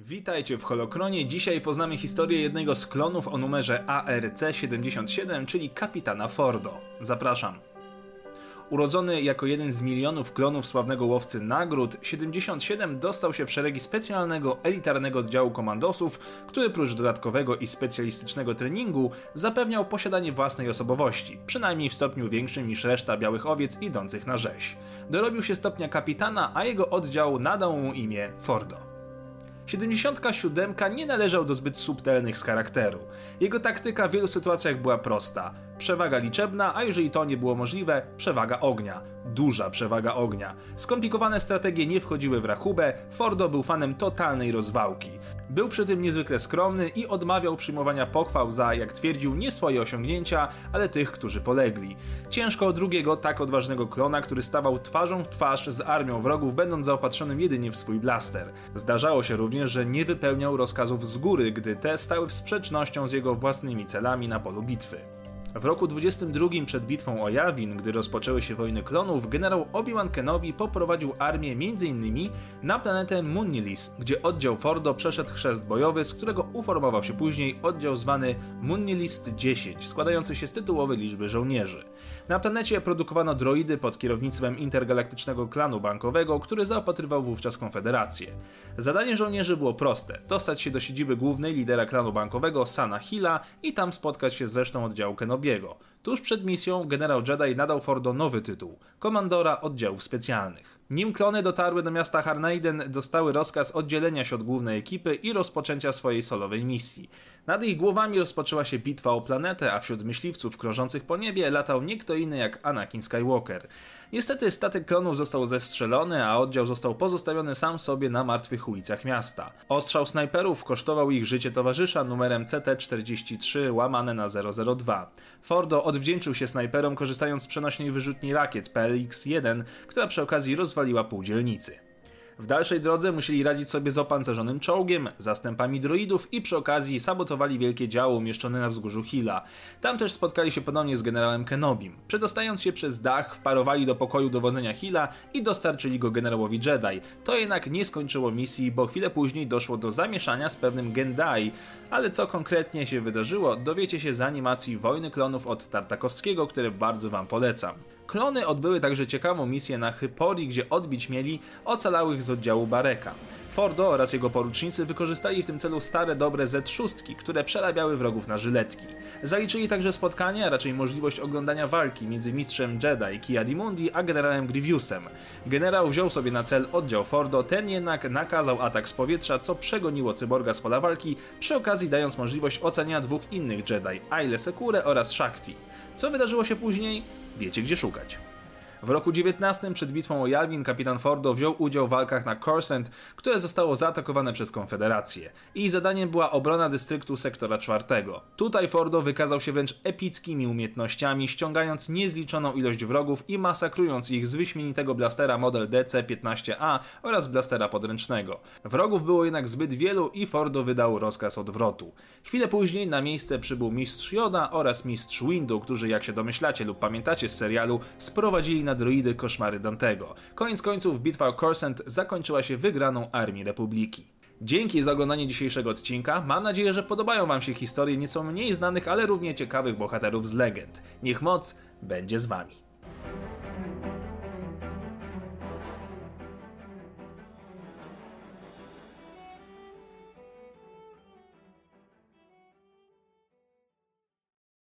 Witajcie w Holokronie. Dzisiaj poznamy historię jednego z klonów o numerze ARC-77, czyli kapitana Fordo. Zapraszam. Urodzony jako jeden z milionów klonów sławnego łowcy nagród, 77 dostał się w szeregi specjalnego, elitarnego oddziału komandosów, który prócz dodatkowego i specjalistycznego treningu zapewniał posiadanie własnej osobowości, przynajmniej w stopniu większym niż reszta białych owiec idących na rzeź. Dorobił się stopnia kapitana, a jego oddział nadał mu imię Fordo. 77 nie należał do zbyt subtelnych z charakteru. Jego taktyka w wielu sytuacjach była prosta. Przewaga liczebna, a jeżeli to nie było możliwe, przewaga ognia. Duża przewaga ognia. Skomplikowane strategie nie wchodziły w rachubę, Fordo był fanem totalnej rozwałki. Był przy tym niezwykle skromny i odmawiał przyjmowania pochwał za, jak twierdził, nie swoje osiągnięcia, ale tych, którzy polegli. Ciężko o drugiego, tak odważnego klona, który stawał twarzą w twarz z armią wrogów, będąc zaopatrzonym jedynie w swój blaster. Zdarzało się również, że nie wypełniał rozkazów z góry, gdy te stały w sprzecznością z jego własnymi celami na polu bitwy. W roku 22 przed bitwą o Yavin, gdy rozpoczęły się wojny klonów, generał Obi-Wan Kenobi poprowadził armię m.in. na planetę Munilist, gdzie oddział Fordo przeszedł chrzest bojowy, z którego uformował się później oddział zwany Munilist 10, składający się z tytułowej liczby żołnierzy. Na planecie produkowano droidy pod kierownictwem intergalaktycznego klanu bankowego, który zaopatrywał wówczas Konfederację. Zadanie żołnierzy było proste: dostać się do siedziby głównej lidera klanu bankowego Sana Hilla i tam spotkać się z resztą oddziału Kenobi Kenobiego. Tuż przed misją generał Jedi nadał Fordo nowy tytuł komandora oddziałów specjalnych. Nim klony dotarły do miasta Harneiden, dostały rozkaz oddzielenia się od głównej ekipy i rozpoczęcia swojej solowej misji. Nad ich głowami rozpoczęła się bitwa o planetę, a wśród myśliwców krążących po niebie latał nie kto inny jak Anakin Skywalker. Niestety statek klonów został zestrzelony, a oddział został pozostawiony sam sobie na martwych ulicach miasta. Ostrzał snajperów kosztował ich życie towarzysza numerem CT-43 łamane na 002. Fordo odwdzięczył się snajperom korzystając z przenośnej wyrzutni rakiet PLX-1, która przy okazji rozwaliła pół dzielnicy. W dalszej drodze musieli radzić sobie z opancerzonym czołgiem, zastępami droidów i przy okazji sabotowali wielkie działo umieszczone na wzgórzu Hilla. Tam też spotkali się ponownie z generałem Kenobim. Przedostając się przez dach, wparowali do pokoju dowodzenia Hilla i dostarczyli go generałowi Jedi. To jednak nie skończyło misji, bo chwilę później doszło do zamieszania z pewnym Gendai, ale co konkretnie się wydarzyło, dowiecie się z animacji Wojny Klonów od Tartakowskiego, które bardzo wam polecam. Klony odbyły także ciekawą misję na Hypori, gdzie odbić mieli ocalałych z oddziału Bareka. Fordo oraz jego porucznicy wykorzystali w tym celu stare dobre Z6, które przerabiały wrogów na żyletki. Zaliczyli także spotkanie, a raczej możliwość oglądania walki między mistrzem Jedi Kiadimundi a generałem Grievousem. Generał wziął sobie na cel oddział Fordo, ten jednak nakazał atak z powietrza, co przegoniło cyborga z pola walki, przy okazji dając możliwość ocenia dwóch innych Jedi, Aile Sekure oraz Shakti. Co wydarzyło się później? Wiecie gdzie szukać. W roku 19 przed bitwą o Yavin kapitan Fordo wziął udział w walkach na Corsent, które zostało zaatakowane przez Konfederację. Ich zadaniem była obrona dystryktu sektora czwartego. Tutaj Fordo wykazał się wręcz epickimi umiejętnościami, ściągając niezliczoną ilość wrogów i masakrując ich z wyśmienitego blastera model DC-15A oraz blastera podręcznego. Wrogów było jednak zbyt wielu i Fordo wydał rozkaz odwrotu. Chwilę później na miejsce przybył mistrz Yoda oraz mistrz Windu, którzy jak się domyślacie lub pamiętacie z serialu, sprowadzili na droidy koszmary Dantego. Koniec końców bitwa o Corsent zakończyła się wygraną Armii Republiki. Dzięki za oglądanie dzisiejszego odcinka. Mam nadzieję, że podobają Wam się historie nieco mniej znanych, ale równie ciekawych bohaterów z legend. Niech moc będzie z Wami.